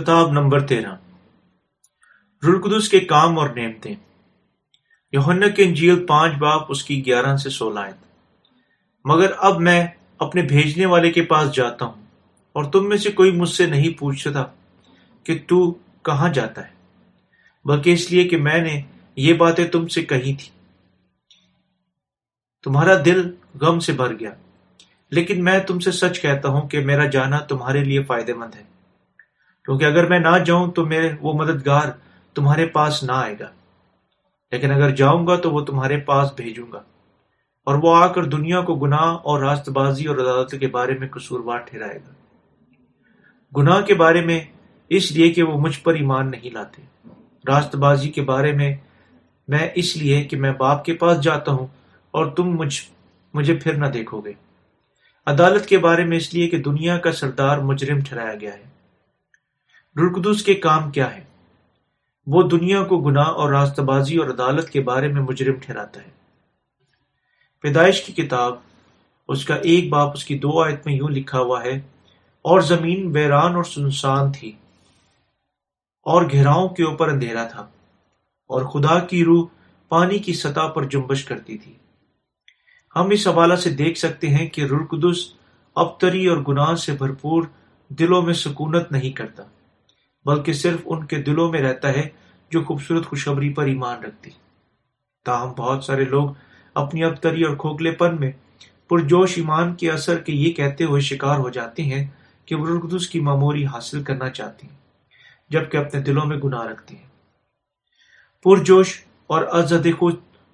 کتاب نمبر تیرہ۔ رلقدس کے کام اور نعمتیں۔ یوہنا کے انجیل پانچ باپ اس کی گیارہ سے سولہ آیت۔ مگر اب میں اپنے بھیجنے والے کے پاس جاتا ہوں اور تم میں سے کوئی مجھ سے نہیں پوچھتا کہ تو کہاں جاتا ہے، بلکہ اس لیے کہ میں نے یہ باتیں تم سے کہی تھی۔ تمہارا دل غم سے بھر گیا، لیکن میں تم سے سچ کہتا ہوں کہ میرا جانا تمہارے لیے فائدہ مند ہے۔ کیونکہ اگر میں نہ جاؤں تو میرے وہ مددگار تمہارے پاس نہ آئے گا۔ لیکن اگر جاؤں گا تو وہ تمہارے پاس بھیجوں گا۔ اور وہ آ کر دنیا کو گناہ اور راست بازی اور عدالت کے بارے میں قصوروار ٹھہرائے گا۔ گناہ کے بارے میں اس لیے کہ وہ مجھ پر ایمان نہیں لاتے۔ راست بازی کے بارے میں میں اس لیے کہ میں باپ کے پاس جاتا ہوں اور تم مجھ، مجھے پھر نہ دیکھو گے۔ عدالت کے بارے میں اس لیے کہ دنیا کا سردار مجرم ٹھہرایا گیا ہے۔ رلقدس کے کام کیا ہے؟ وہ دنیا کو گناہ اور راستہ بازی اور عدالت کے بارے میں مجرم ٹھہراتا ہے۔ پیدائش کی کتاب، اس کا ایک باپ اس کی دو آیت میں یوں لکھا ہوا ہے، اور زمین ویران اور سنسان تھی، اور گھیراؤں کے اوپر اندھیرا تھا، اور خدا کی روح پانی کی سطح پر جنبش کرتی تھی۔ ہم اس حوالہ سے دیکھ سکتے ہیں کہ رلقدس ابتری اور گناہ سے بھرپور دلوں میں سکونت نہیں کرتا۔ بلکہ صرف ان کے دلوں میں رہتا ہے جو خوبصورت خوشخبری پر ایمان رکھتی۔ تاہم بہت سارے لوگ اپنی ابتری اور کھوکھلے پن میں پرجوش ایمان کے اثر کے یہ کہتے ہوئے شکار ہو جاتے ہیں کہ وہ رلقدس کی معموری حاصل کرنا چاہتی ہیں، جبکہ اپنے دلوں میں گناہ رکھتی ہیں۔ پرجوش اور ازد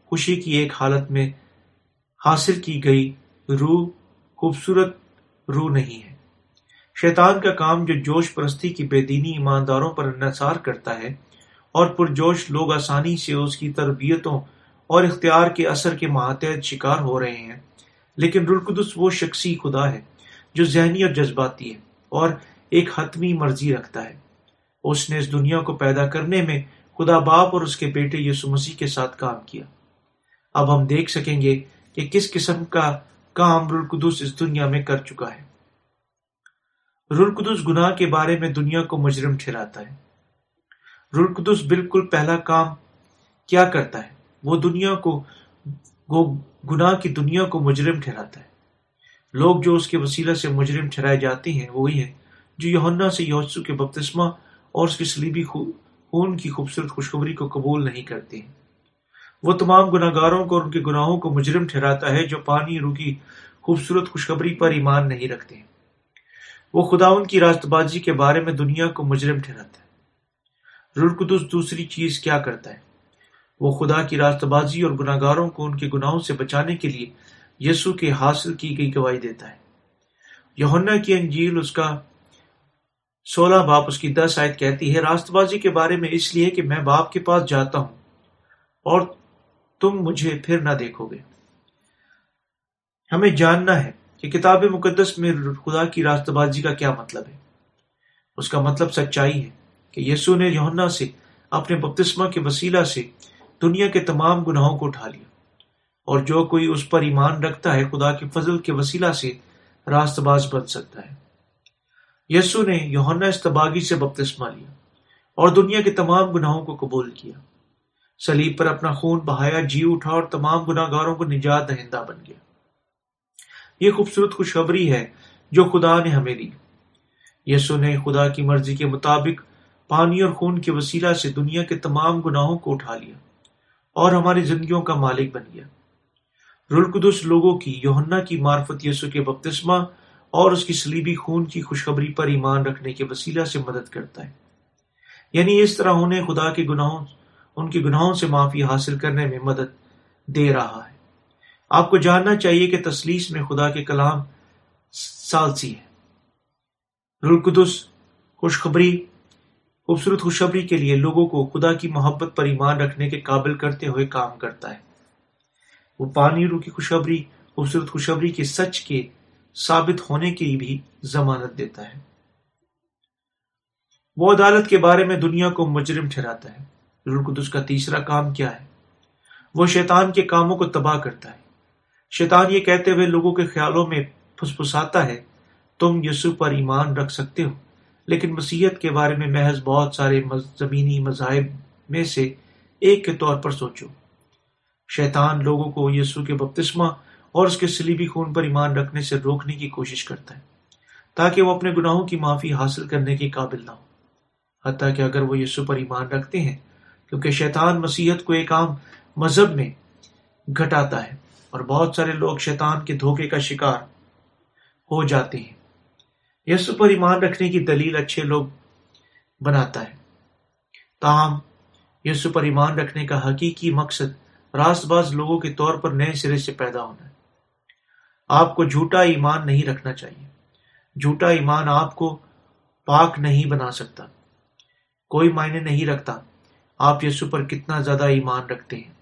خوشی کی ایک حالت میں حاصل کی گئی روح خوبصورت روح نہیں ہے۔ شیطان کا کام جو جوش پرستی کی بے دینی ایمانداروں پر انحصار کرتا ہے اور پرجوش لوگ آسانی سے اس کی تربیتوں اور اختیار کے اثر کے ماتحت شکار ہو رہے ہیں۔ لیکن رلقدس وہ شخصی خدا ہے جو ذہنی اور جذباتی ہے اور ایک حتمی مرضی رکھتا ہے۔ اس نے اس دنیا کو پیدا کرنے میں خدا باپ اور اس کے بیٹے یسو مسیح کے ساتھ کام کیا۔ اب ہم دیکھ سکیں گے کہ کس قسم کا کام رلقدس اس دنیا میں کر چکا ہے۔ رلقدس گناہ کے بارے میں دنیا کو مجرم ٹھہراتا ہے۔ رلقدس بالکل پہلا کام کیا کرتا ہے؟ وہ دنیا کو گناہ کی دنیا کو مجرم ٹھہراتا ہے۔ لوگ جو اس کے وسیلہ سے مجرم ٹھہرائے جاتے ہیں، وہی ہیں جو یوہنا سے یوسو کے بپتسمہ اور اس کی سلیبی خون کی خوبصورت خوشخبری کو قبول نہیں کرتے ہیں۔ وہ تمام گناہ گاروں کو اور ان کے گناہوں کو مجرم ٹھہراتا ہے جو پانی رو کی خوبصورت خوشخبری پر ایمان نہیں رکھتے ہیں۔ وہ خدا ان کی راست بازی کے بارے میں دنیا کو مجرم ٹھہراتا ہے۔ رلقدس دوسری چیز کیا کرتا ہے؟ وہ خدا کی راست بازی اور گناہ گاروں کو ان کے گناہوں سے بچانے کے لیے یسو کے حاصل کی گئی گواہی دیتا ہے۔ یوہنا کی انجیل اس کا سولہ باپ اس کی دس آیت کہتی ہے، راست بازی کے بارے میں اس لیے کہ میں باپ کے پاس جاتا ہوں اور تم مجھے پھر نہ دیکھو گے۔ ہمیں جاننا ہے کہ کتاب مقدس میں خدا کی راست بازی کا کیا مطلب ہے؟ اس کا مطلب سچائی ہے کہ یسو نے یوہنا سے اپنے بپتسمہ کے وسیلہ سے دنیا کے تمام گناہوں کو اٹھا لیا۔ اور جو کوئی اس پر ایمان رکھتا ہے، خدا کے فضل کے وسیلہ سے راست باز بن سکتا ہے۔ یسو نے یوہنا استباغی سے بپتسمہ لیا اور دنیا کے تمام گناہوں کو قبول کیا۔ سلیب پر اپنا خون بہایا جی اٹھا اور تمام گناہ گاروں کو نجات دہندہ بن گیا۔ یہ خوبصورت خوشخبری ہے جو خدا نے ہمیں دی۔ یسو نے خدا کی مرضی کے مطابق پانی اور خون کے وسیلہ سے دنیا کے تمام گناہوں کو اٹھا لیا اور ہماری زندگیوں کا مالک بن گیا۔ رلقدس لوگوں کی یوہنا کی معرفت یسو کے بپتسمہ اور اس کی سلیبی خون کی خوشخبری پر ایمان رکھنے کے وسیلہ سے مدد کرتا ہے۔ یعنی اس طرح انہیں خدا کے گناہوں، ان کے گناہوں سے معافی حاصل کرنے میں مدد دے رہا ہے۔ آپ کو جاننا چاہیے کہ تسلیس میں خدا کے کلام سالسی ہے رلقدس خوشخبری، خوبصورت خوشخبری کے لیے لوگوں کو خدا کی محبت پر ایمان رکھنے کے قابل کرتے ہوئے کام کرتا ہے۔ وہ پانی رو کی خوشخبری، خوبصورت خوشخبری کے سچ کے ثابت ہونے کی بھی ضمانت دیتا ہے۔ وہ عدالت کے بارے میں دنیا کو مجرم ٹھہراتا ہے۔ رلقدس کا تیسرا کام کیا ہے؟ وہ شیطان کے کاموں کو تباہ کرتا ہے۔ شیطان یہ کہتے ہوئے لوگوں کے خیالوں میں پھسپساتا ہے، تم یسو پر ایمان رکھ سکتے ہو، لیکن مسیحت کے بارے میں محض بہت سارے زمینی مذاہب میں سے ایک کے طور پر سوچو۔ شیطان لوگوں کو یسو کے بپتسمہ اور اس کے سلیبی خون پر ایمان رکھنے سے روکنے کی کوشش کرتا ہے، تاکہ وہ اپنے گناہوں کی معافی حاصل کرنے کے قابل نہ ہو۔ حتیٰ کہ اگر وہ یسو پر ایمان رکھتے ہیں، کیونکہ شیطان مسیحت کو ایک عام مذہب میں گھٹاتا ہے۔ اور بہت سارے لوگ شیطان کے دھوکے کا شکار ہو جاتے ہیں۔ یسو پر ایمان رکھنے کی دلیل اچھے لوگ بناتا ہے۔ تاہم یسو پر ایمان رکھنے کا حقیقی مقصد راست باز لوگوں کے طور پر نئے سرے سے پیدا ہونا ہے۔ آپ کو جھوٹا ایمان نہیں رکھنا چاہیے۔ جھوٹا ایمان آپ کو پاک نہیں بنا سکتا۔ کوئی معنی نہیں رکھتا آپ یسو پر کتنا زیادہ ایمان رکھتے ہیں۔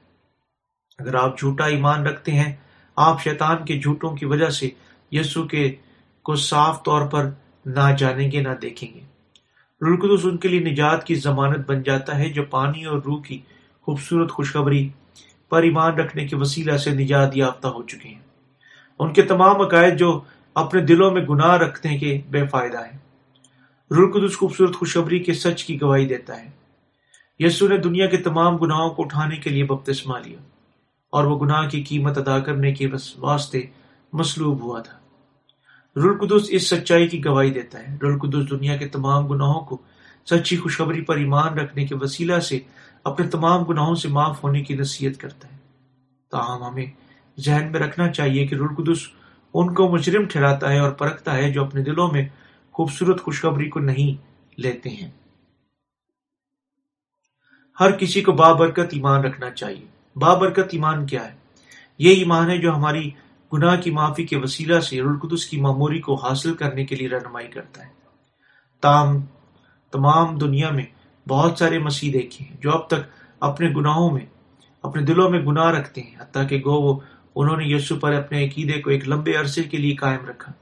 اگر آپ جھوٹا ایمان رکھتے ہیں، آپ شیطان کے جھوٹوں کی وجہ سے یسو کے کو صاف طور پر نہ جانیں گے، نہ دیکھیں گے۔ رلقدس ان کے لیے نجات کی ضمانت بن جاتا ہے جو پانی اور روح کی خوبصورت خوشخبری پر ایمان رکھنے کے وسیلہ سے نجات یافتہ ہو چکے ہیں۔ ان کے تمام عقائد جو اپنے دلوں میں گناہ رکھنے کے بے فائدہ ہے رلقدس خوبصورت خوشخبری کے سچ کی گواہی دیتا ہے۔ یسو نے دنیا کے تمام گناہوں کو اٹھانے کے لیے بپتسمہ لیا۔ اور وہ گناہ کی قیمت ادا کرنے کے واسطے مسلوب ہوا تھا۔ رلقدس اس سچائی کی گواہی دیتا ہے۔ رلقدس دنیا کے تمام گناہوں کو سچی خوشخبری پر ایمان رکھنے کے وسیلہ سے اپنے تمام گناہوں سے معاف ہونے کی نصیحت کرتا ہے۔ تاہم ہمیں ذہن میں رکھنا چاہیے کہ رلقدس ان کو مجرم ٹھہراتا ہے اور پرکھتا ہے جو اپنے دلوں میں خوبصورت خوشخبری کو نہیں لیتے ہیں۔ ہر کسی کو بابرکت ایمان رکھنا چاہیے۔ بابرکت ایمان کیا ہے؟ یہ ایمان ہے جو ہماری گناہ کی معافی کے وسیلہ سے رلقدس کی معموری کو حاصل کرنے کے لیے رہنمائی کرتا ہے۔ تام، تمام دنیا میں بہت سارے مسیح دیکھے ہیں جو اب تک اپنے گناہوں میں، اپنے دلوں میں گناہ رکھتے ہیں، حتیٰ کہ گو وہ انہوں نے یسو پر اپنے عقیدے کو ایک لمبے عرصے کے لیے قائم رکھا۔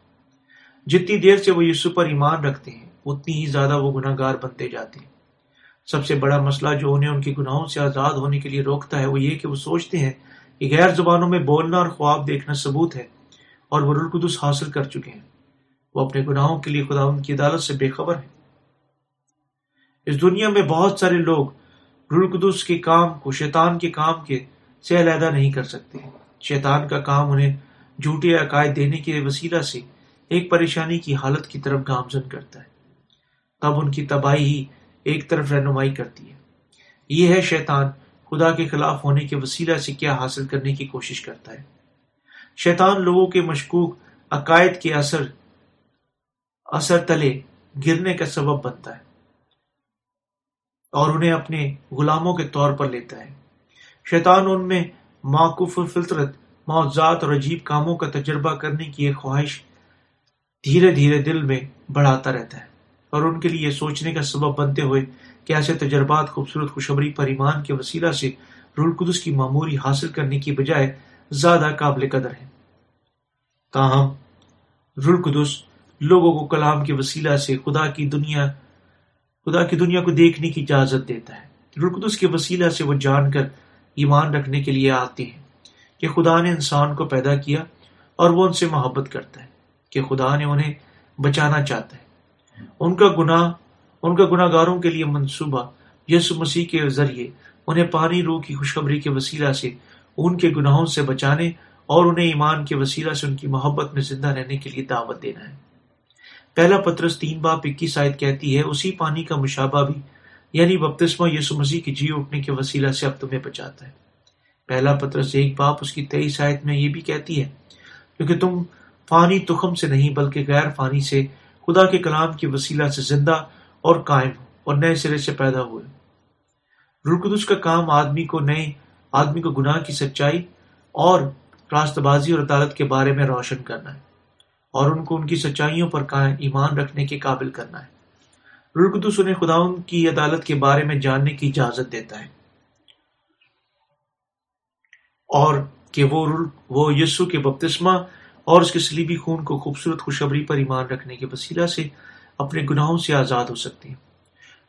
جتنی دیر سے وہ یسو پر ایمان رکھتے ہیں، اتنی ہی زیادہ وہ گناہ گار بنتے جاتے ہیں۔ سب سے بڑا مسئلہ جو انہیں ان کے گناہوں سے آزاد ہونے کے لیے روکتا ہے وہ یہ کہ وہ سوچتے ہیں کہ غیر زبانوں میں بولنا اور خواب دیکھنا ثبوت ہے اور وہ رلقدس حاصل کر چکے ہیں۔ وہ اپنے گناہوں کے لیے خدا ان کی عدالت سے بے خبر ہیں۔ اس دنیا میں بہت سارے لوگ رلقدس کے کام کو شیطان کے کام کے سے علیحدہ نہیں کر سکتے شیطان کا کام انہیں جھوٹے عقائد دینے کے وسیلہ سے ایک پریشانی کی حالت کی طرف گامزن کرتا ہے۔ تب ان کی تباہی ہی ایک طرف رہنمائی کرتی ہے۔ یہ ہے شیطان، خدا کے خلاف ہونے کے وسیلہ سے کیا حاصل کرنے کی کوشش کرتا ہے۔ شیطان لوگوں کے مشکوک عقائد کے اثر اثر تلے گرنے کا سبب بنتا ہے۔ اور انہیں اپنے غلاموں کے طور پر لیتا ہے۔ شیطان ان میں معقوف فطرت معذات اور عجیب کاموں کا تجربہ کرنے کی ایک خواہش دھیرے دھیرے دل میں بڑھاتا رہتا ہے۔ اور ان کے لیے سوچنے کا سبب بنتے ہوئے کہ ایسے تجربات خوبصورت خوشبری پر ایمان کے وسیلہ سے رول قدس کی معموری حاصل کرنے کی بجائے زیادہ قابل قدر ہے تاہم، رول قدس لوگوں کو کلام کے وسیلہ سے خدا کی دنیا، خدا کی دنیا کو دیکھنے کی اجازت دیتا ہے۔ رول قدس کے وسیلہ سے وہ جان کر ایمان رکھنے کے لیے آتے ہیں کہ خدا نے انسان کو پیدا کیا اور وہ ان سے محبت کرتا ہے، کہ خدا نے انہیں بچانا چاہتا ہے۔ ان کا گناہ، ان کا گناہ گاروں کے لیے منصوبہ یسو مسیح کے ذریعے، انہیں پانی روح کی خوشخبری کے وسیلہ سے، ان کے گناہوں سے بچانے اور انہیں ایمان کے وسیلہ سے ان کی محبت میں زندہ رہنے کے لیے دعوت دینا ہے۔ پہلا پترس تین باپ اکیس آیت کہتی ہے، اسی پانی کا مشابہ بھی یعنی بپتسمہ یسو مسیح کی جی اٹھنے کے وسیلہ سے اب تمہیں بچاتا ہے۔ پہلا پترس ایک باپ اس کی تیئیس آیت میں یہ بھی کہتی ہے، کیونکہ تم فانی تخم سے نہیں، بلکہ غیر فانی سے خدا کے کلام کی وسیلہ سے زندہ اور قائم اور نئے سرے سے پیدا ہوئے۔ رلقدس کا کام آدمی کو نئے، آدمی کو گناہ کی سچائی اور راست بازی اور عدالت کے بارے میں روشن کرنا ہے اور ان کو ان کی سچائیوں پر قائم، ایمان رکھنے کے قابل کرنا ہے۔ رلقدس انہیں خدا کی عدالت کے بارے میں جاننے کی اجازت دیتا ہے۔ اور کہ وہ وہ یسو کے بپتسمہ اور اس کے سلیبی خون کو خوبصورت خوشبری پر ایمان رکھنے کے وسیلہ سے اپنے گناہوں سے آزاد ہو سکتے ہیں۔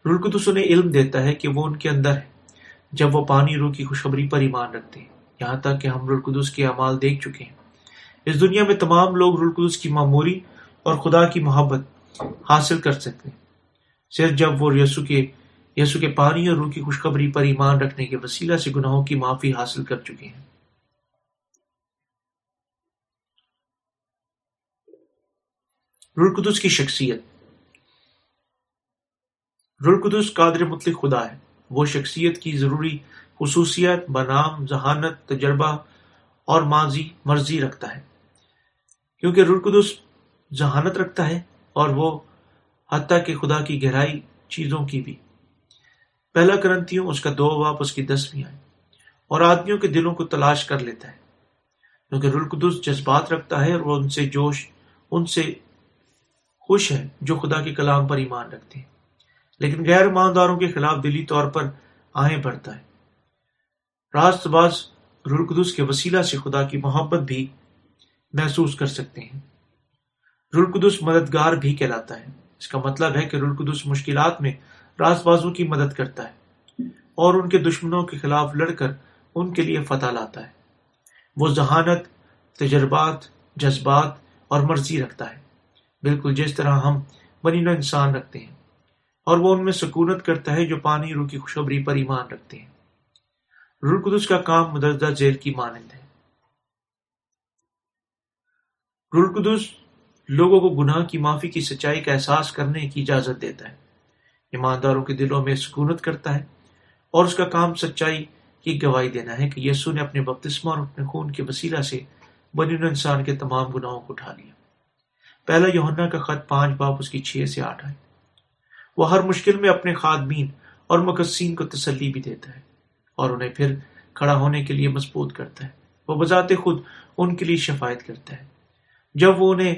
رلقدس انہیں علم دیتا ہے کہ وہ ان کے اندر ہے جب وہ پانی روح کی خوشبری پر ایمان رکھتے ہیں۔ یہاں تک کہ ہم رلقدس کے اعمال دیکھ چکے ہیں۔ اس دنیا میں تمام لوگ رلقدس کی معموری اور خدا کی محبت حاصل کر سکتے ہیں۔ صرف جب وہ یسو کے یسو کے پانی اور روح کی خوشخبری پر ایمان رکھنے کے وسیلہ سے گناہوں کی معافی حاصل کر چکے ہیں۔ رلقدس کی شخصیت۔ رلقدس قادر مطلق خدا ہے۔ وہ شخصیت کی ضروری خصوصیت بنام، ذہانت، تجربہ اور ماضی، مرضی رکھتا ہے۔ کیونکہ رلقدس ذہانت رکھتا ہے اور وہ حتیٰ کہ خدا کی گہرائی چیزوں کی بھی۔ پہلا کرنتیوں، اس کا دو باپ اس کی دسویں آئے۔ اور آدمیوں کے دلوں کو تلاش کر لیتا ہے۔ کیونکہ رلقدس جذبات رکھتا ہے اور وہ ان سے جوش، ان سے خوش ہے جو خدا کے کلام پر ایمان رکھتے ہیں۔ لیکن غیر ایمانداروں کے خلاف دلی طور پر آہیں بڑھتا ہے۔ راست باز رلقدس کے وسیلہ سے خدا کی محبت بھی محسوس کر سکتے ہیں۔ رلقدس مددگار بھی کہلاتا ہے۔ اس کا مطلب ہے کہ رلقدس مشکلات میں راست بازوں کی مدد کرتا ہے اور ان کے دشمنوں کے خلاف لڑ کر ان کے لیے فتح لاتا ہے۔ وہ ذہانت، تجربات، جذبات اور مرضی رکھتا ہے۔ بالکل جس طرح ہم بنی نو انسان رکھتے ہیں، اور وہ ان میں سکونت کرتا ہے جو پانی، روح کی خوشبری پر ایمان رکھتے ہیں۔ رلقدس کا کام مدردہ ذیل کی مانند ہے۔ رلقدس لوگوں کو گناہ کی معافی کی سچائی کا احساس کرنے کی اجازت دیتا ہے۔ ایمانداروں کے دلوں میں سکونت کرتا ہے، اور اس کا کام سچائی کی گواہی دینا ہے کہ یسو نے اپنے بپتسمہ اور اپنے خون کے وسیلہ سے بنی انسان کے تمام گناہوں کو اٹھا لیا۔ پہلا یوہنا کا خط پانچ، باپ اس کی چھ سے آٹھ آئے۔ وہ ہر مشکل میں اپنے خادمین اور مقصین کو تسلی بھی دیتا ہے اور انہیں پھر کھڑا ہونے کے لیے مضبوط کرتا ہے۔ وہ بذات خود ان کے لیے شفایت کرتا ہے۔ جب وہ انہیں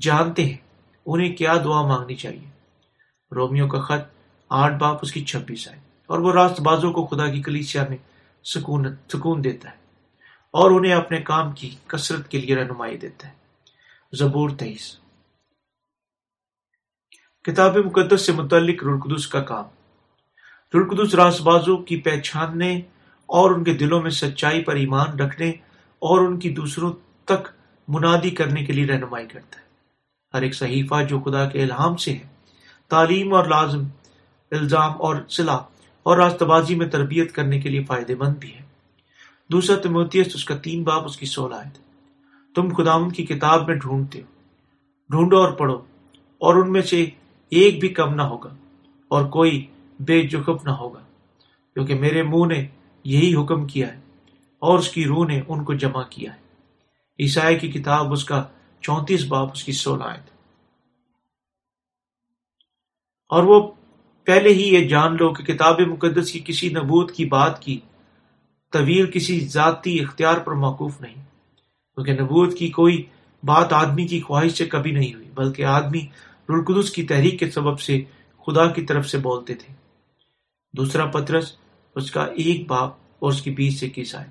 جانتے ہیں، انہیں کیا دعا مانگنی چاہیے؟ رومیو کا خط آٹھ، باپ اس کی چھبیس آئے۔ اور وہ راست بازوں کو خدا کی کلیسیا میں سکون سکون دیتا ہے اور انہیں اپنے کام کی کثرت کے لیے رہنمائی دیتا ہے۔ زبور تیئیس کتاب مقدس سے متعلق رلقدس کا کام۔ رلقدس راست بازوں کی پہچاننے اور ان کے دلوں میں سچائی پر ایمان رکھنے اور ان کی دوسروں تک منادی کرنے کے لیے رہنمائی کرتا ہے۔ ہر ایک صحیفہ جو خدا کے الہام سے ہے، تعلیم اور لازم، الزام اور صلاح اور راست بازی میں تربیت کرنے کے لیے فائدے مند بھی ہے۔ دوسرا تموتیس اس کا تین باپ اس کی سولہ ہے تم خداون کی کتاب میں ڈھونڈتے ہو۔ ڈھونڈو اور پڑھو، اور ان میں سے ایک بھی کم نہ ہوگا، اور کوئی بے جخب نہ ہوگا، کیونکہ میرے منہ نے یہی حکم کیا ہے، اور اس کی روح نے ان کو جمع کیا ہے۔ عیسائی کی کتاب اس کا چونتیس باپ، اس کی سولہ آئے اور وہ پہلے ہی یہ جان لو کہ کتاب مقدس کی کسی نبوت کی بات کی طویل، کسی ذاتی اختیار پر موقوف نہیں۔ کیونکہ نبوت کی کوئی بات آدمی کی خواہش سے کبھی نہیں ہوئی، بلکہ آدمی رلقدس کی تحریک کے سبب سے خدا کی طرف سے بولتے تھے۔ دوسرا پترس، اس کا ایک باپ اور اس کی بیچ سے کیسا ہے۔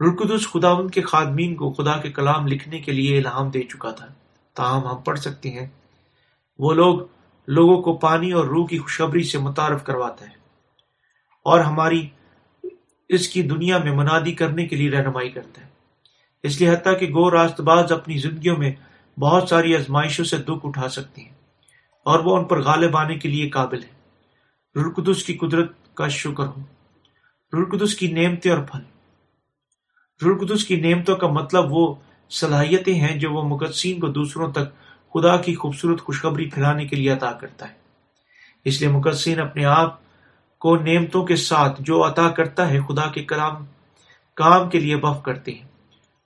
رلقدس خدا ان کے خادمین کو خدا کے کلام لکھنے کے لیے الہام دے چکا تھا۔ تاہم ہم پڑھ سکتے ہیں، وہ لوگ لوگوں کو پانی اور روح کی خوشبری سے متعارف کرواتا ہے اور ہماری اس کی دنیا میں منادی کرنے کے لیے رہنمائی کرتا ہے۔ اس لیے حتیٰ کہ گو راست باز اپنی زندگیوں میں بہت ساری آزمائشوں سے دکھ اٹھا سکتی ہیں اور وہ ان پر غالب آنے کے لیے قابل ہے رلقدس کی قدرت کا شکر ہو رلقدس کی نعمتیں اور پھل۔ رلقدس کی نعمتوں کا مطلب وہ صلاحیتیں ہیں جو وہ مقدسین کو دوسروں تک خدا کی خوبصورت خوشخبری پھیلانے کے لیے عطا کرتا ہے۔ اس لیے مقدسین اپنے آپ کو نعمتوں کے ساتھ جو عطا کرتا ہے خدا کے کلام، کام کے لیے بف کرتے ہیں۔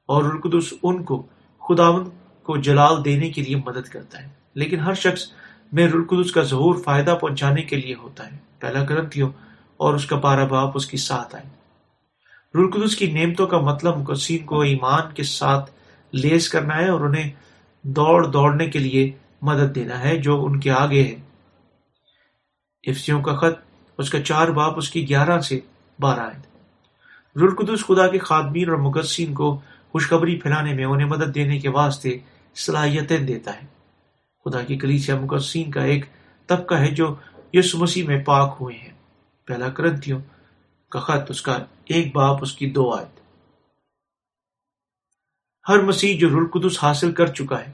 اور رلقدس ان کو خداون کو جلال دینے کے لیے مدد کرتا ہے۔ لیکن ہر شخص میں رلقدس کا ظہور فائدہ پہنچانے کے لیے ہوتا ہے۔ پہلا گرنتھیوں اور اس کا بارہ باپ اس کی ساتھ آئے۔ رلقدس کی نعمتوں کا مطلب مقصین کو ایمان کے ساتھ لیس کرنا ہے اور انہیں دوڑ دوڑنے کے لیے مدد دینا ہے جو ان کے آگے ہے۔ افسیوں کا خط اس کا چار باپ اس کی گیارہ سے بارہ آئے۔ رلقدس خدا کے خادمین اور مقصین کو خوشخبری پھیلانے میں انہیں مدد دینے کے واسطے صلاحیتیں دیتا ہے۔ خدا کی کلیسیا مقصین کا ایک طبقہ ہے جو یس مسیح میں پاک ہوئے ہیں۔ پہلا کرنتھیوں کا خط، اس کا ایک باپ، اس کی دو آیت۔ ہر مسیح جو رلقدس حاصل کر چکا ہے،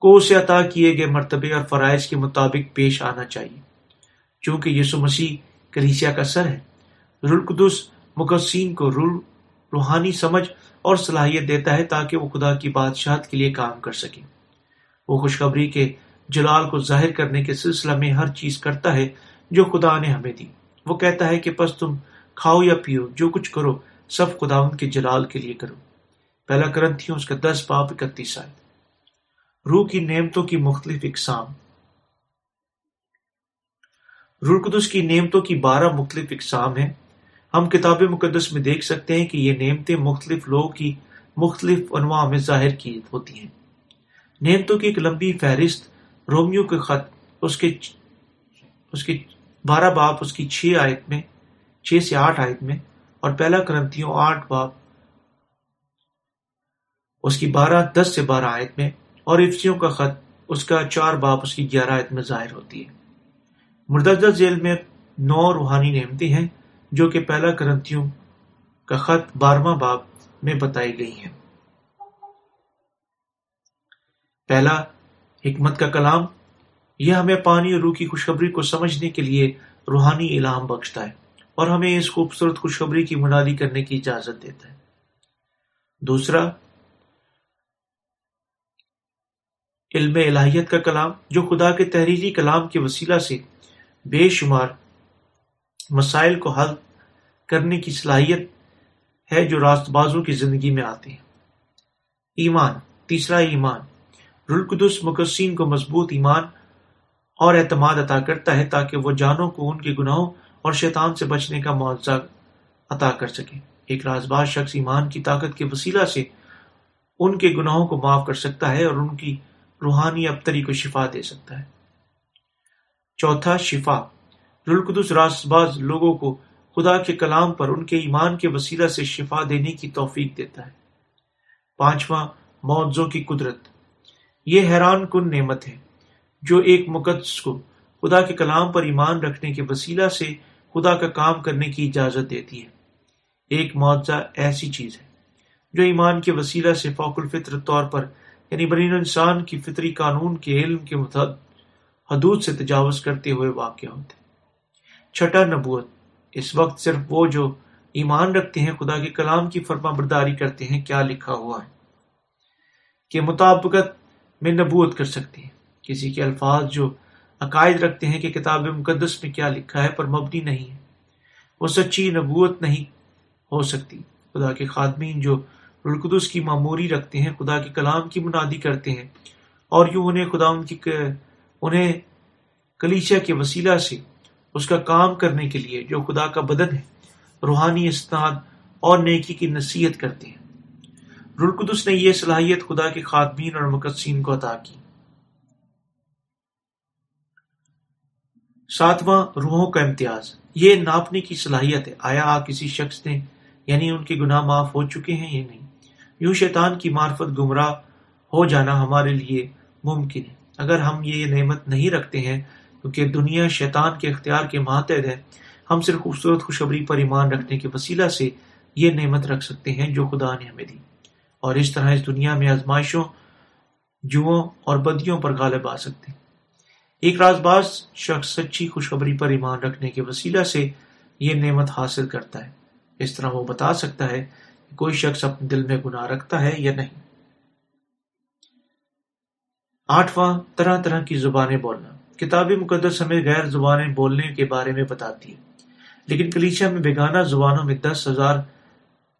کو اسے عطا کیے گئے مرتبے اور فرائض کے مطابق پیش آنا چاہیے۔ چونکہ یسو مسیح کلیسیا کا سر ہے رلقدس مقصین کو رول، روحانی سمجھ اور صلاحیت دیتا ہے تاکہ وہ خدا کی بادشاہت کے لیے کام کر سکے۔ وہ خوشخبری کے جلال کو ظاہر کرنے کے سلسلہ میں ہر چیز کرتا ہے جو خدا نے ہمیں دی۔ وہ کہتا ہے کہ پس تم کھاؤ یا پیو، جو کچھ کرو، سب خدا ان کے جلال کے لیے کرو۔ پہلا کرنتھیوں اس کا دس باپ اکتیس آئے۔ روح کی نعمتوں کی مختلف اقسام۔ روح قدس کی نعمتوں کی بارہ مختلف اقسام ہیں۔ ہم کتاب مقدس میں دیکھ سکتے ہیں کہ یہ نعمتیں مختلف لوگوں کی مختلف انواع میں ظاہر کی ہوتی ہیں۔ نعمتوں کی ایک لمبی فہرست رومیو کے خط، اس کے اس کے بارہ باپ، اس کی چھ آیت میں، چھ سے آٹھ آیت میں، اور پہلا کرنتھیوں آٹھ باپ، اس کی بارہ، دس سے بارہ آیت میں، اور افسیوں کا خط، اس کا چار باپ، اس کی گیارہ آیت میں ظاہر ہوتی ہے۔ مردہ ذیل میں نو روحانی نعمتیں ہیں۔ جو کہ پہلا کرنتھیوں کا خط بارہواں باپ میں بتائی گئی ہیں۔ پہلا، حکمت کا کلام، یہ ہمیں پانی اور روح کی خوشخبری کو سمجھنے کے لیے روحانی الہام بخشتا ہے اور ہمیں اس خوبصورت خوشخبری کی منادی کرنے کی اجازت دیتا ہے۔ دوسرا، علم الہیت کا کلام، جو خدا کے تحریری کلام کے وسیلہ سے بے شمار مسائل کو حل کرنے کی صلاحیت ہے جو راست بازوں کی زندگی میں آتے ہیں۔ ایمان، تیسرا ایمان۔ رلقدس مقصین کو مضبوط ایمان اور اعتماد عطا کرتا ہے تاکہ وہ جانوں کو ان کے گناہوں اور شیطان سے بچنے کا معاوضہ عطا کر سکے ایک رازباز شخص ایمان کی طاقت کے وسیلہ سے ان کے گناہوں کو معاف کر سکتا ہے اور ان کی روحانی ابتری کو شفا دے سکتا ہے۔ چوتھا، شفا۔ رلقدس رازباز لوگوں کو خدا کے کلام پر ان کے ایمان کے وسیلہ سے شفا دینے کی توفیق دیتا ہے۔ پانچواں معوضوں کی قدرت۔ یہ حیران کن نعمت ہے جو ایک مقدس کو خدا کے کلام پر ایمان رکھنے کے وسیلہ سے خدا کا کام کرنے کی اجازت دیتی ہے۔ ایک معاوضہ ایسی چیز ہے جو ایمان کے وسیلہ سے فوق الفطر طور پر یعنی برین انسان کی فطری قانون کے علم کے حدود سے تجاوز کرتے ہوئے واقع ہوتے ہیں۔ چھٹا نبوت۔ اس وقت صرف وہ جو ایمان رکھتے ہیں، خدا کے کلام کی فرما برداری کرتے ہیں، کیا لکھا ہوا ہے؟ کہ مطابقت میں نبوت کر سکتے ہیں۔ کسی کے الفاظ جو عقائد رکھتے ہیں کہ کتاب مقدس میں کیا لکھا ہے، پر مبنی نہیں ہے۔ وہ سچی نبوت نہیں ہو سکتی۔ خدا کے خادمین جو رلقدس کی معموری رکھتے ہیں، خدا کے کلام کی منادی کرتے ہیں، اور یوں انہیں خدا ان کی انہیں کلیچہ کے وسیلہ سے اس کا کام کرنے کے لیے جو خدا کا بدن ہے، روحانی استاد اور نیکی کی نصیحت کرتے ہیں۔ رلقدس نے یہ صلاحیت خدا کے خاتمین اور مقدسین کو عطا کی۔ ساتواں، روحوں کا امتیاز۔ یہ ناپنے کی صلاحیت ہے۔ آیا آپ کسی شخص نے یعنی ان کے گناہ معاف ہو چکے ہیں یا نہیں؟ یوں شیطان کی معرفت گمراہ ہو جانا ہمارے لیے ممکن ہے۔ اگر ہم یہ نعمت نہیں رکھتے ہیں کیونکہ دنیا شیطان کے اختیار کے ماتحد ہے ہم صرف خوبصورت خوشبری پر ایمان رکھنے کے وسیلہ سے یہ نعمت رکھ سکتے ہیں جو خدا نے ہمیں دی۔ اور اس طرح اس دنیا میں آزمائشوں، جوؤں اور بدیوں پر غالب آ سکتے۔ ہیں ایک راز باز شخص سچی خوشخبری پر ایمان رکھنے کے وسیلہ سے یہ نعمت حاصل کرتا ہے۔ اس طرح وہ بتا سکتا ہے کہ کوئی شخص اپنے دل میں گناہ رکھتا ہے یا نہیں۔ آٹھواں، طرح طرح کی زبانیں بولنا۔ کتاب مقدس ہمیں غیر زبانیں بولنے کے بارے میں بتاتی ہے لیکن کلیچا میں بیگانہ زبانوں میں دس ہزار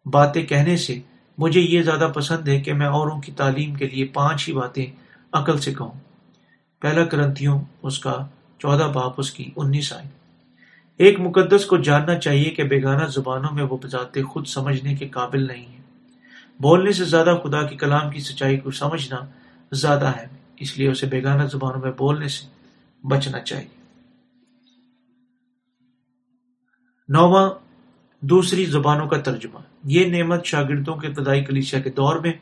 باتیں کہنے سے مجھے یہ زیادہ پسند ہے کہ میں اوروں کی تعلیم کے لیے پانچ ہی باتیں عقل سے کہوں۔ پہلا کرنتھیوں اس کا چودہ باپ، اس کی انیس آئے ایک مقدس کو جاننا چاہیے کہ بیگانہ زبانوں میں وہ بذات خود سمجھنے کے قابل نہیں ہے بولنے سے زیادہ خدا کی کلام کی سچائی کو سمجھنا زیادہ ہے، اس لیے اسے بیگانہ زبانوں میں بولنے سے بچنا چاہیے۔ نواں دوسری زبانوں کا ترجمہ۔ یہ نعمت شاگردوں کے ابتدائی کلیسیا کے دور میں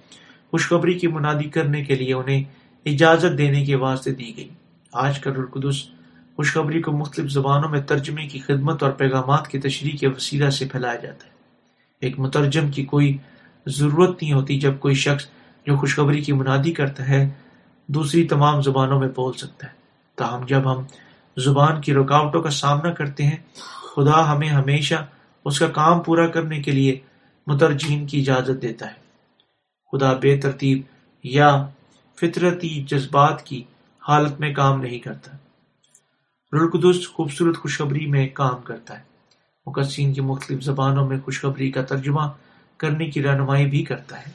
خوشخبری کی منادی کرنے کے لیے انہیں اجازت دینے کے واسطے دی گئی۔ آج کل القدس خوشخبری کو مختلف زبانوں میں ترجمے کی خدمت اور پیغامات کی تشریح کے وسیلہ سے پھیلایا جاتا ہے۔ ایک مترجم کی کوئی ضرورت نہیں ہوتی جب کوئی شخص جو خوشخبری کی منادی کرتا ہے، دوسری تمام زبانوں میں بول سکتا ہے۔ تاہم جب ہم زبان کی رکاوٹوں کا سامنا کرتے ہیں، خدا ہمیں ہمیشہ اس کا کام پورا کرنے کے لیے مترجین کی اجازت دیتا ہے۔ خدا بے ترتیب یا فطرتی جذبات کی حالت میں کام نہیں کرتا۔ رلقدس خوبصورت خوشخبری میں کام کرتا ہے۔ مقصین کی مختلف زبانوں میں خوشخبری کا ترجمہ کرنے کی رہنمائی بھی کرتا ہے۔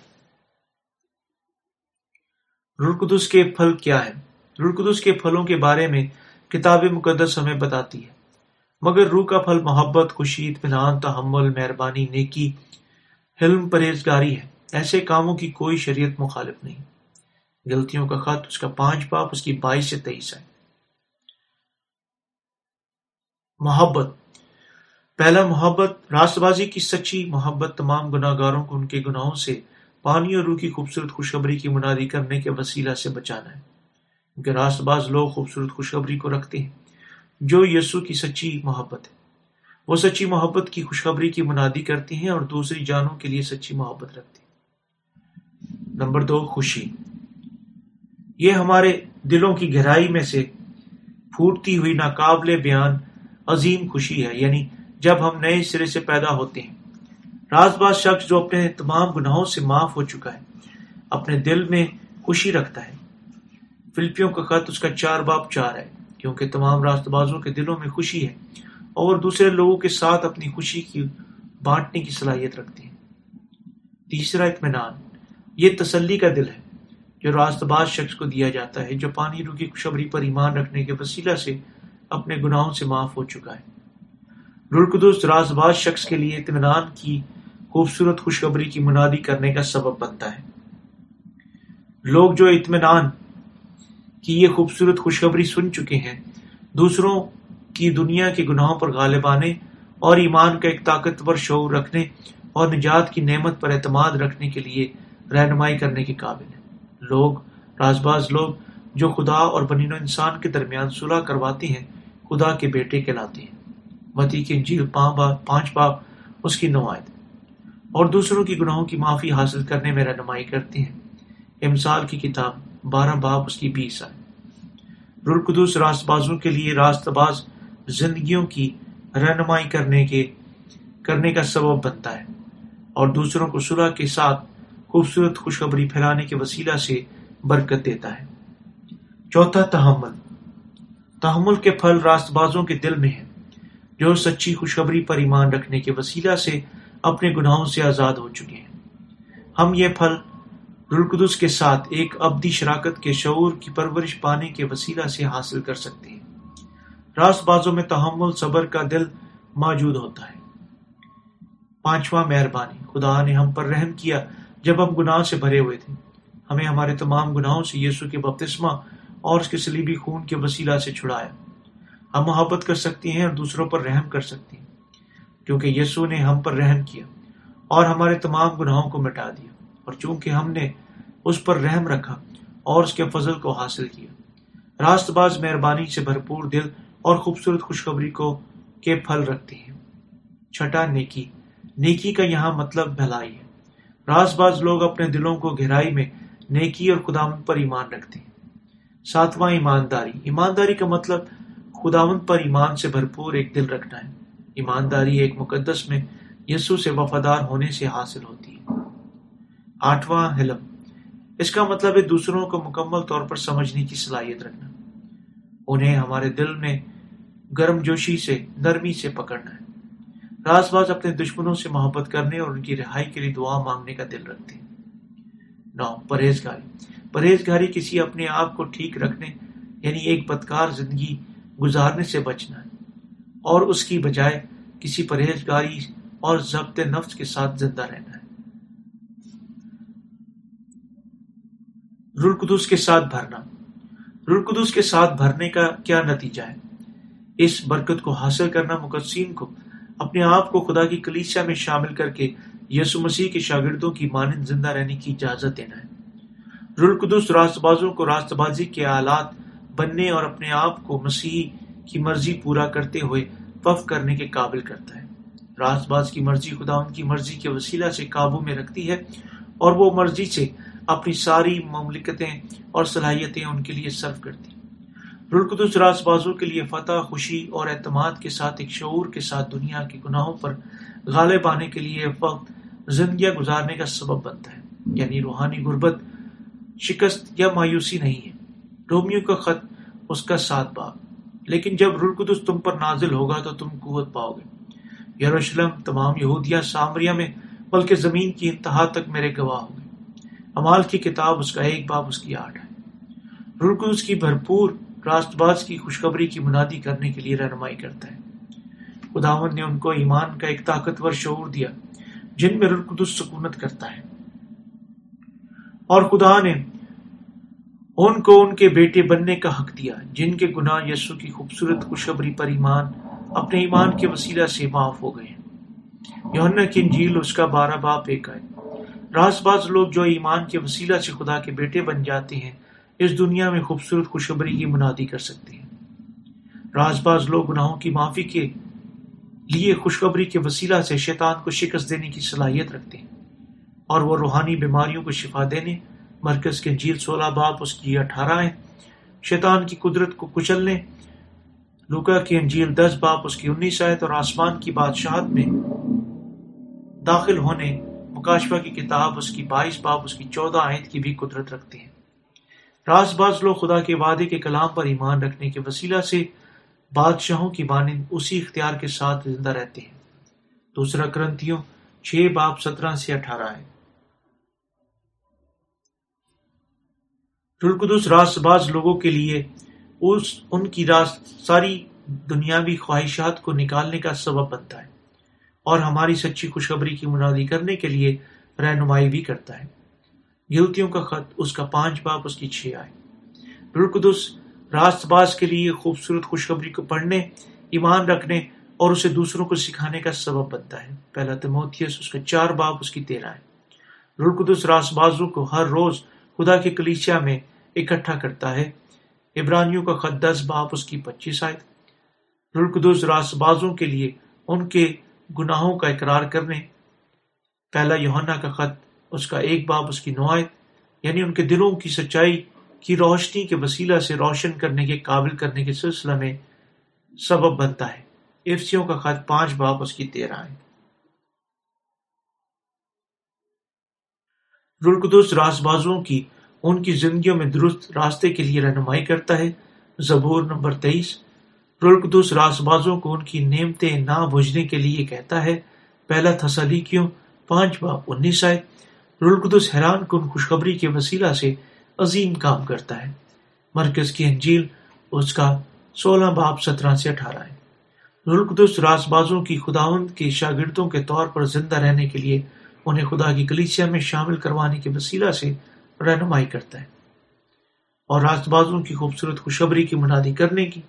رلقدس کے پھل کیا ہے رلقدس کے پھلوں کے بارے میں کتاب مقدس ہمیں بتاتی ہے۔ مگر روح کا پھل محبت، خوشی، اطمینان، تحمل، مہربانی، نیکی، حلم پرہیزگاری ہے۔ ایسے کاموں کی کوئی شریعت مخالف نہیں۔ غلطیوں کا خط اس کا پانچ پاپ اس کی بائیس سے تیئیس ہے۔ محبت۔ پہلا محبت راست بازی کی سچی محبت تمام گناہ گاروں کو ان کے گناہوں سے، پانی اور روح کی خوبصورت خوشخبری کی منادی کرنے کے وسیلہ سے بچانا ہے۔ کیونکہ راست باز لوگ خوبصورت خوشخبری کو رکھتے ہیں۔ جو یسو کی سچی محبت ہے، وہ سچی محبت کی خوشخبری کی منادی کرتی ہیں اور دوسری جانوں کے لیے سچی محبت رکھتی ہیں۔ نمبر دو، خوشی۔ یہ ہمارے دلوں کی گہرائی میں سے پھوٹتی ہوئی ناقابل بیان عظیم خوشی ہے۔ یعنی جب ہم نئے سرے سے پیدا ہوتے ہیں راز باز شخص جو اپنے تمام گناہوں سے معاف ہو چکا ہے، اپنے دل میں خوشی رکھتا ہے۔ فلپیوں کا خط اس کا چار باپ چار ہے، کیونکہ تمام راست بازوں کے دلوں میں خوشی ہے اور دوسرے لوگوں کے ساتھ اپنی خوشی کی، بانٹنے کی صلاحیت رکھتے ہیں تیسرا اطمینان یہ تسلی کا دل ہے، جو راست باز شخص کو دیا جاتا ہے، جو پانی رو کی خوشبری پر ایمان رکھنے کے وسیلہ سے اپنے گناہوں سے معاف ہو چکا ہے۔ رلقدس راز باز شخص کے لیے اطمینان کی خوبصورت خوشخبری کی منادی کرنے کا سبب بنتا ہے۔ لوگ جو اطمینان کی یہ خوبصورت خوشخبری سن چکے ہیں۔ دوسروں کی دنیا کے گناہوں پر غالب آنے اور ایمان کا ایک طاقتور شعور رکھنے اور نجات کی نعمت پر اعتماد رکھنے کے لیے رہنمائی کرنے کے قابل ہیں۔ لوگ راز باز لوگ جو خدا اور بنین و انسان کے درمیان صلح کرواتے ہیں، خدا کے بیٹے کہلاتے ہیں۔ متی کی انجیل پانچ باپ، اس کی نوائد اور دوسروں کی گناہوں کی معافی حاصل کرنے میں رہنمائی کرتے ہیں۔ امسال کی کتاب بارہ باپ اس کی بیس آئے رلقدس راست بازوں کے لیے راست باز زندگیوں کی رہنمائی کرنے کے کرنے کا سبب بنتا ہے۔ اور دوسروں کو صلح کے ساتھ خوبصورت خوشخبری پھیلانے کے وسیلہ سے برکت دیتا ہے۔ چوتھا، تحمل۔ تحمل کے پھل راست بازوں کے دل میں ہیں، جو سچی خوشخبری پر ایمان رکھنے کے وسیلہ سے اپنے گناہوں سے آزاد ہو چکے ہیں۔ ہم یہ پھل رلقدس کے ساتھ ایک ابدی شراکت کے شعور کی پرورش پانے کے وسیلہ سے حاصل کر سکتے ہیں۔ راست بازوں میں تحمل، صبر کا دل موجود ہوتا ہے۔ پانچواں، مہربانی۔ خدا نے ہم پر رحم کیا جب ہم گناہ سے بھرے ہوئے تھے۔ ہمیں ہمارے تمام گناہوں سے یسو کے بپتسمہ اور اس کے سلیبی خون کے وسیلہ سے چھڑایا۔ ہم محبت کر سکتے ہیں اور دوسروں پر رحم کر سکتے ہیں۔ کیونکہ یسو نے ہم پر رحم کیا اور ہمارے تمام گناہوں کو مٹا دیا۔ اور چونکہ ہم نے اس پر رحم رکھا اور اس کے فضل کو حاصل کیا۔ راست باز مہربانی سے بھرپور دل اور خوبصورت خوشخبری کو کے پھل رکھتے ہیں۔ چھٹا نیکی نیکی کا یہاں مطلب بھلائی ہے۔ راس باز لوگ اپنے دلوں کو گہرائی میں نیکی اور خداون پر ایمان رکھتے ہیں۔ ساتواں ایمانداری ایمانداری کا مطلب خداون پر ایمان سے بھرپور ایک دل رکھنا ہے۔ ایمانداری ایک مقدس میں یسو سے وفادار ہونے سے حاصل ہوتی ہے۔ آٹھواں حلم اس کا مطلب ہے دوسروں کو مکمل طور پر سمجھنے کی صلاحیت رکھنا۔ انہیں ہمارے دل میں گرم جوشی سے، نرمی سے پکڑنا ہے۔ راز باز اپنے دشمنوں سے محبت کرنے اور ان کی رہائی کے لیے دعا مانگنے کا دل رکھتے ہیں۔ نو، پرہیزگاری۔ پرہیزگاری کسی اپنے آپ کو ٹھیک رکھنے یعنی ایک بدکار زندگی گزارنے سے بچنا ہے۔ اور اس کی بجائے کسی پرہیزگاری اور ضبط نفس کے ساتھ زندہ رہنا۔ رلقدس کے ساتھ بھرنا۔ رلقدس کے ساتھ بھرنے کا کیا نتیجہ ہے؟ اس برکت کو حاصل کرنا، مقدسین کو، اپنے آپ کو خدا کی کلیسیا میں شامل کر کے یسو مسیح کے شاگردوں کی مانند زندہ رہنے کی اجازت دینا ہے۔ رلقدس راست بازوں کو راست بازی کے آلات بننے اور اپنے آپ کو مسیح کی مرضی پورا کرتے ہوئے وف کرنے کے قابل کرتا ہے۔ راست باز کی مرضی خدا ان کی مرضی کے وسیلہ سے قابو میں رکھتی ہے اور وہ مرضی سے اپنی ساری مملکتیں اور صلاحیتیں ان کے لیے صرف کرتی۔ رلقدس راس بازوں کے لیے فتح، خوشی اور اعتماد کے ساتھ ایک شعور کے ساتھ دنیا کے گناہوں پر غالب آنے کے لیے وقت زندگیاں گزارنے کا سبب بنتا ہے۔ یعنی روحانی غربت شکست یا مایوسی نہیں ہے۔ رومیو کا خط اس کا ساتھ باپ لیکن جب رلقدس تم پر نازل ہوگا تو تم قوت پاؤ گے۔ یروشلم، تمام یہودیاں سامریہ میں، بلکہ زمین کی انتہا تک میرے گواہ ہوں امال کی کتاب، اس کا ایک باپ، اس کی آٹھ ہے رلقدس کی بھرپور راست باز کی خوشخبری کی منادی کرنے کے لیے رہنمائی کرتا ہے۔ خداون نے ان کو ایمان کا ایک طاقتور شعور دیا، جن میں رلقدس سکونت کرتا ہے۔ اور خدا نے ان کو ان کے بیٹے بننے کا حق دیا، جن کے گناہ یسو کی خوبصورت خوشخبری پر ایمان، اپنے ایمان کے وسیلہ سے معاف ہو گئے یونا کی انجیل، اس کا بارہ باپ، ایک ہے راز باز لوگ جو ایمان کے وسیلہ سے خدا کے بیٹے بن جاتے ہیں، اس دنیا میں خوبصورت خوشخبری کی منادی کر سکتے ہیں۔ راز باز لوگ گناہوں کی معافی کے لیے خوشخبری کے وسیلہ سے شیطان کو شکست دینے کی صلاحیت رکھتے ہیں۔ اور وہ روحانی بیماریوں کو شفا دینے، مرکز کے جیل سولہ باپ اس کی اٹھارہ ہیں۔ شیطان کی قدرت کو کچلنے، لوکا کی انجیل دس باپ اس کی انیس آیت اور آسمان کی بادشاہت میں داخل ہونے مکاشفہ کی کتاب، اس کی بائیس باپ اس کی چودہ آیت کی بھی قدرت رکھتے ہیں۔ راز باز لوگ خدا کے وعدے کے کلام پر ایمان رکھنے کے وسیلہ سے بادشاہوں کی مانند اسی اختیار کے ساتھ زندہ رہتے ہیں۔ دوسرا کرنتیوں چھ باپ سترہ سے اٹھارہ ہے۔ رلقدس راست باز لوگوں کے لیے اس، ان کی راست ساری دنیاوی خواہشات کو نکالنے کا سبب بنتا ہے۔ اور ہماری سچی خوشخبری کی منادی کرنے کے لیے رہنمائی بھی کرتا ہے۔ یوتیوں کا خط، اس کا پانچ باپ، اس کی چھ آئے۔ رلقدس راست باز کے لیے خوبصورت خوشخبری کو پڑھنے، ایمان رکھنے اور اسے دوسروں کو سکھانے کا سبب بنتا ہے۔ پہلا تموتھیس اس کا چار باپ، اس کی تیرہ ہے رلقدس راست بازوں کو ہر روز خدا کے کلیچیا میں اکٹھا کرتا ہے۔ ابرانیوں کا خط دس باپ، اس کی پچیس آئے۔ رلقدس راس بازوں کے لیے ان کے گناہوں کا اقرار کرنے۔ پہلا یوہنا کا خط، اس کا ایک باپ، اس کی نوایت یعنی ان کے دلوں کی سچائی کی روشنی کے وسیلہ سے روشن کرنے کے، قابل کرنے کے سلسلہ میں سبب بنتا ہے۔ افسیوں کا خط، پانچ باپ، اس کی تیرہ ہے رلقدس راس بازوں کی، ان کی زندگیوں میں درست راستے کے لیے رہنمائی کرتا ہے۔ زبور نمبر تیئیس رلقدس راس بازوں کو ان کی نعمتیں نہ بجنے کے لیے کہتا ہے۔ پہلا تھسلی کیوں پانچ باپ انیس آئے۔ رلقدس حیران کن خوشخبری کے وسیلہ سے عظیم کام کرتا ہے۔ مرکز کی انجیل اس کا سولہ باپ سترہ سے اٹھارہ ہے رلقدس راس بازوں کی خداوند کے شاگردوں کے طور پر زندہ رہنے کے لیے انہیں خدا کی کلیسیا میں شامل کروانے کے وسیلہ سے رہنمائی کرتا ہے۔ اور راست بازوں کی خوبصورت خوشبری کی منادی کرنے کی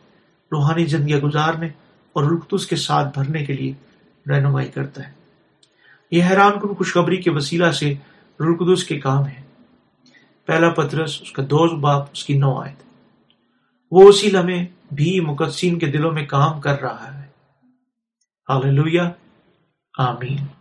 روحانی زندگیاں گزارنے اور رختص کے ساتھ بھرنے کے لیے رہنمائی کرتا ہے۔ یہ حیران کن خوشخبری کے وسیلہ سے رلقدس کے کام ہے۔ پہلا پترس اس کا دوست باپ اس کی نو آئے وہ اسی لمحے بھی مقدسین کے دلوں میں کام کر رہا ہے۔ آمین۔